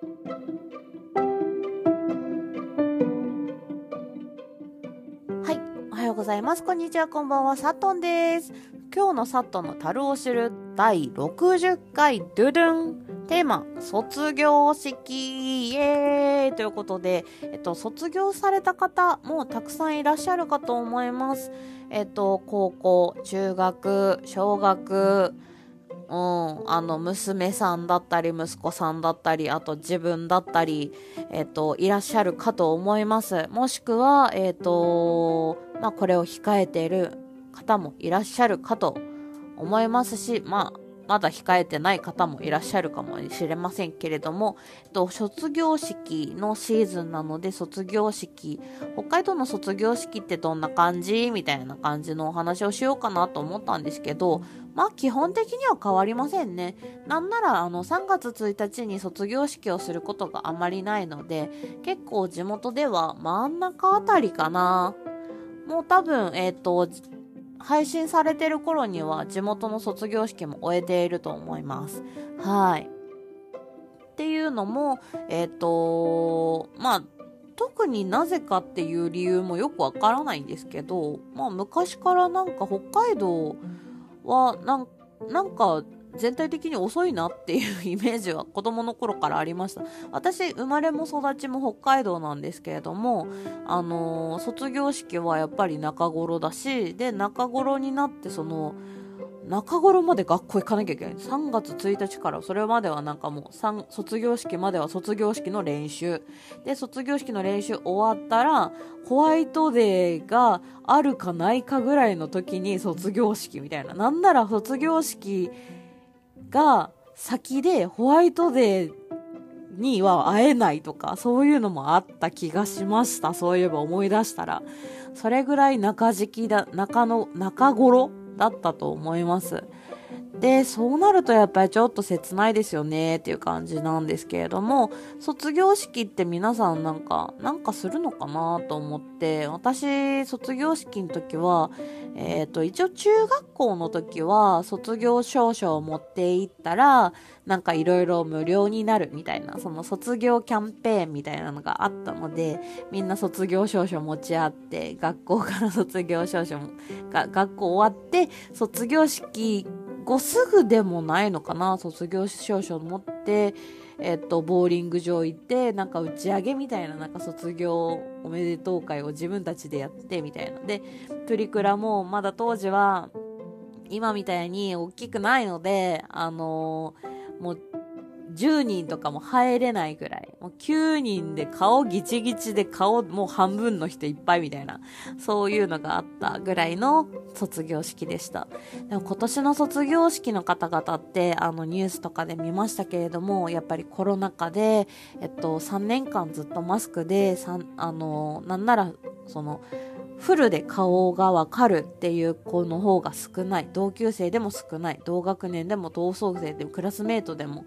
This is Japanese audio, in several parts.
はい、おはようございます。こんにちは、こんばんは、サトンです。今日のサトンの樽を知る第60回ドゥドゥンテーマ、卒業式イエーイということで、えっと、卒業された方もたくさんいらっしゃるかと思います。えっと、高校、中学、小学、うん、あの、娘さんだったり、息子さんだったり、あと自分だったり、えっと、いらっしゃるかと思います。もしくは、えっと、まあ、これを控えている方もいらっしゃるかと思いますし、まあ、まだ控えてない方もいらっしゃるかもしれませんけれども、えっと、卒業式のシーズンなので、卒業式、北海道の卒業式ってどんな感じみたいな感じのお話をしようかなと思ったんですけど、まあ基本的には変わりませんね。なんならあの3月1日に卒業式をすることがあまりないので、結構地元では真ん中あたりかな。もう多分、えっ、と、配信されてる頃には地元の卒業式も終えていると思います。はい。っていうのも、えっ、と、まあ、特になぜかっていう理由もよくわからないんですけど、まあ昔からなんか北海道はなんなんか全体的に遅いなっていうイメージは子供の頃からありました。私、生まれも育ちも北海道なんですけれども、あのー卒業式はやっぱり中頃だし、で、中頃になってその、中頃まで学校行かなきゃいけない。3月1日から、それまではなんかもう、卒業式までは卒業式の練習。で、卒業式の練習終わったら、ホワイトデーがあるかないかぐらいの時に卒業式みたいな。なんなら卒業式が先でホワイトデーには会えないとか、そういうのもあった気がしました。そういえば思い出したら。それぐらい中敷きだ、中の、中頃だったと思います。で、そうなるとやっぱりちょっと切ないですよねっていう感じなんですけれども、卒業式って皆さんなんか、なんかするのかなと思って、私、卒業式の時は、えっ、と、一応中学校の時は、卒業証書を持って行ったら、なんかいろいろ無料になるみたいな、その卒業キャンペーンみたいなのがあったので、みんな卒業証書持ち合って、学校から卒業証書、が学校終わって、卒業式後すぐでもないのかな、卒業証書持って、えっと、ボーリング場行って、なんか打ち上げみたいな、なんか卒業おめでとう会を自分たちでやって、みたいな。で、プリクラもまだ当時は、今みたいに大きくないので、あのーもう、10人とかも入れないぐらい。もう9人で顔ギチギチで顔もう半分の人いっぱいみたいな、そういうのがあったぐらいの卒業式でした。でも今年の卒業式の方々って、あのニュースとかで見ましたけれども、やっぱりコロナ禍で、えっと、3年間ずっとマスクで、あの、なんなら、その、フルで顔がわかるっていう子の方が少ない。同級生でも少ない。同学年でも同窓生でもクラスメートでも、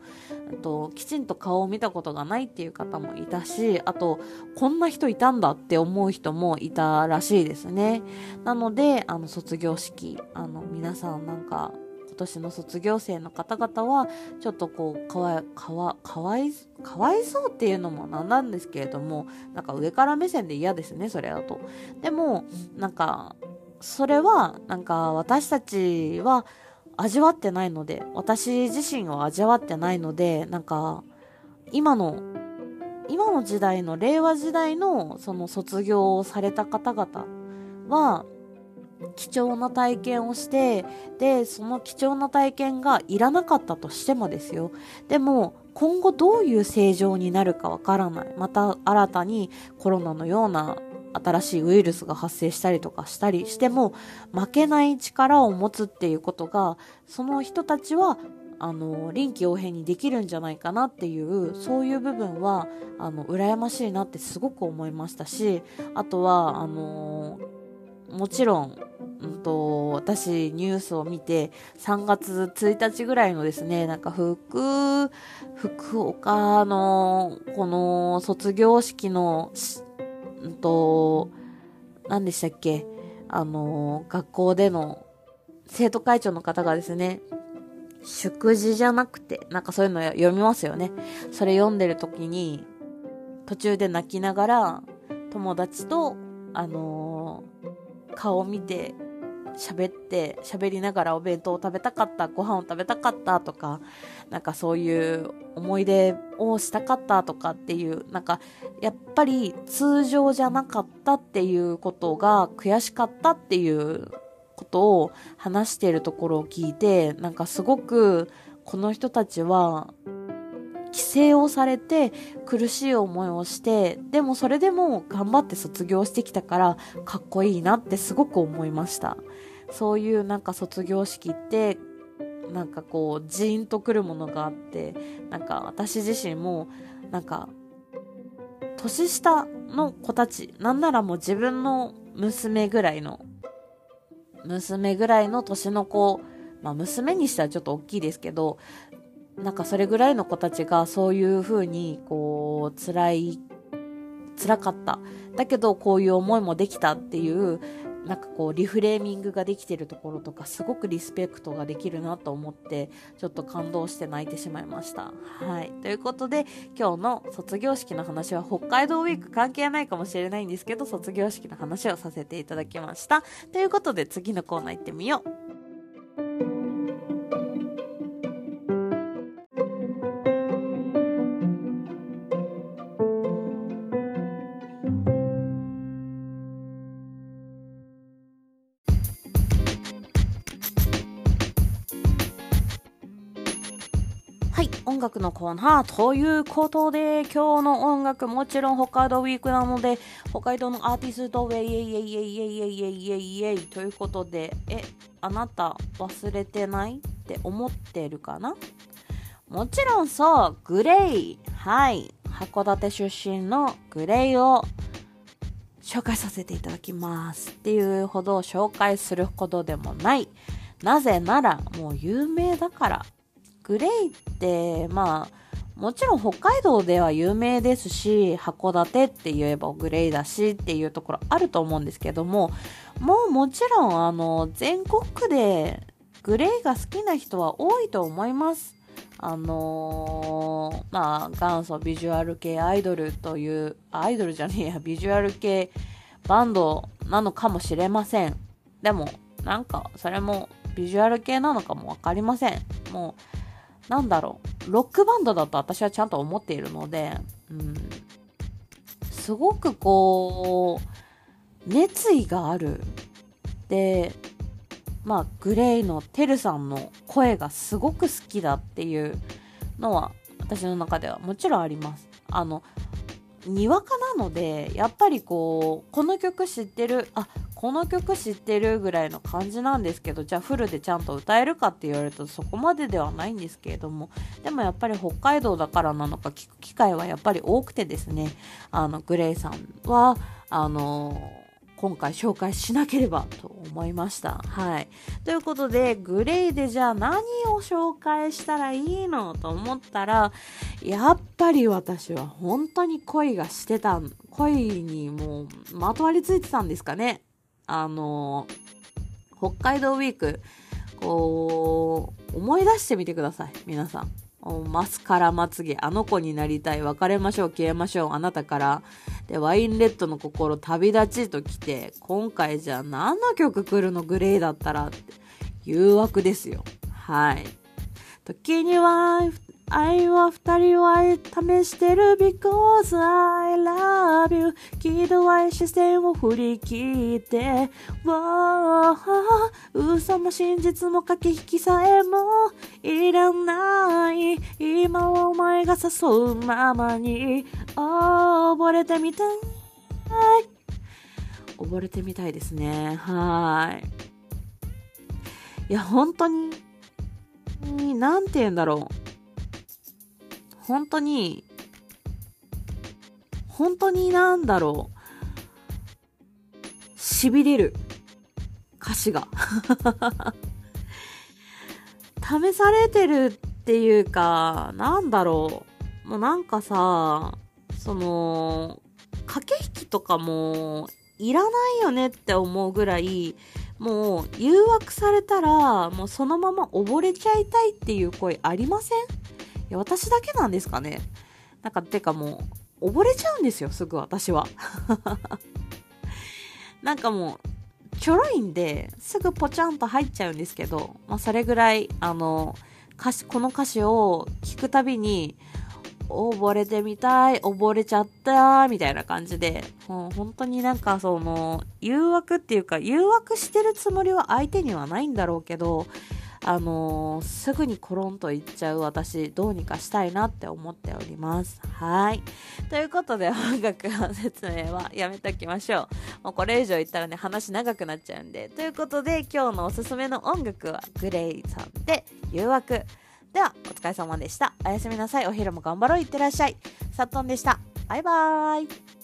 と、きちんと顔を見たことがないっていう方もいたし、あと、こんな人いたんだって思う人もいたらしいですね。なので、あの、卒業式、あの、皆さんなんか、今年の卒業生の方々は、ちょっとこう、かわい、かわ、かわい、かわいそうっていうのもなんなんですけれども、なんか上から目線で嫌ですね、それだと。でも、なんか、それは、なんか私たちは味わってないので、私自身は味わってないので、なんか、今の、今の時代の、令和時代の、その卒業をされた方々は、貴重な体験をして、で、その貴重な体験がいらなかったとしてもですよ。でも、今後どういう正常になるかわからない。また新たにコロナのような新しいウイルスが発生したりとかしたりしても、負けない力を持つっていうことが、その人たちは、あの、臨機応変にできるんじゃないかなっていう、そういう部分は、あの、羨ましいなってすごく思いましたし、あとは、あの、もちろん、うんと、私ニュースを見て、3月1日ぐらいのですね、なんか福、福岡の、この卒業式の、うんと、何でしたっけあの、学校での生徒会長の方がですね、祝辞じゃなくて、なんかそういうの読みますよね。それ読んでる時に、途中で泣きながら、友達と、あのー、顔を見て、喋って、喋りながらお弁当を食べたかった、ご飯を食べたかったとか、なんかそういう思い出をしたかったとかっていう、なんかやっぱり通常じゃなかったっていうことが悔しかったっていうことを話しているところを聞いて、なんかすごくこの人たちは規制をされて苦しい思いをしてでもそれでも頑張って卒業してきたからかっこいいなってすごく思いました。そういうなんか卒業式ってなんかこうジーンとくるものがあってなんか私自身もなんか年下の子たちなんならもう自分の娘ぐらいの娘ぐらいの年の子まあ娘にしてはちょっと大きいですけどなんかそれぐらいの子たちがそういう風にこう辛い辛かっただけどこういう思いもできたっていうなんかこうリフレーミングができてるところとかすごくリスペクトができるなと思ってちょっと感動して泣いてしまいました。はい。ということで今日の卒業式の話は北海道ウィーク関係ないかもしれないんですけど卒業式の話をさせていただきました。ということで次のコーナー行ってみよう。楽のコーナーということで、今日の音楽もちろん北海道ウィークなので、北海道のアーティストウェイエイエイエイエイエイエイエイエイということで、え、あなた忘れてないって思ってるかな？もちろんそう、グレイ。はい。函館出身のグレイを紹介させていただきます。っていうほど紹介するほどでもない。なぜなら、もう有名だからグレイって、まあ、もちろん北海道では有名ですし、函館って言えばグレイだしっていうところあると思うんですけども、もうもちろんあの、全国区でグレイが好きな人は多いと思います。あのー、まあ、元祖ビジュアル系アイドルという、アイドルじゃねえや、ビジュアル系バンドなのかもしれません。でも、なんか、それもビジュアル系なのかもわかりません。もう、なんだろう、ロックバンドだと私はちゃんと思っているので、うん、すごくこう、熱意がある。で、まあ、グレイのテルさんの声がすごく好きだっていうのは、私の中ではもちろんあります。あの、にわかなので、やっぱりこう、この曲知ってる、あ、この曲知ってるぐらいの感じなんですけどじゃあフルでちゃんと歌えるかって言われるとそこまでではないんですけれどもでもやっぱり北海道だからなのか聞く機会はやっぱり多くてですねあのグレイさんはあの今回紹介しなければと思いました。はい。ということで、グレイでじゃあ何を紹介したらいいのと思ったら、やっぱり私は本当に恋がしてた、恋にもうまとわりついてたんですかね。あの、北海道ウィーク、こう、思い出してみてください、皆さん。マスカラまつげ、あの子になりたい、別れましょう、消えましょう、あなたから。で、ワインレッドの心、旅立ちと来て、今回じゃあ何の曲来るの？グレーだったらって、誘惑ですよ。はい。時には愛は二人を愛試してる because I love you 喜怒愛視線を振り切って wow 嘘も真実も駆け引きさえもいらない。今はお前が誘う。ままに。溺れてみたい。溺れてみたいですね。はい。いや本当になんて言うんだろう。本当に、本当になんだろう。痺れる。歌詞が。試されてるっていうか、なんだろう。もうなんかさ、その、駆け引きとかもいらないよねって思うぐらい、もう誘惑されたらもうそのまま溺れちゃいたいっていう声ありません？や私だけなんですかね。なんかてかもう溺れちゃうんですよすぐ私は。なんかもうちょろいんですぐポチャンと入っちゃうんですけど、まあ、それぐらいあの歌詞この歌詞を聞くたびに溺れてみたい、溺れちゃったみたいな感じで、もう本当になんかその、誘惑っていうか、誘惑してるつもりは相手にはないんだろうけど、あのー、すぐにコロンといっちゃう私、どうにかしたいなって思っております。はい。ということで、音楽の説明はやめときましょう。もうこれ以上言ったらね、話長くなっちゃうんで。ということで、今日のおすすめの音楽は、グレイさんで、誘惑。では、お疲れ様でした。おやすみなさい。お昼も頑張ろう。いってらっしゃい。さっとんでした。バイバーイ。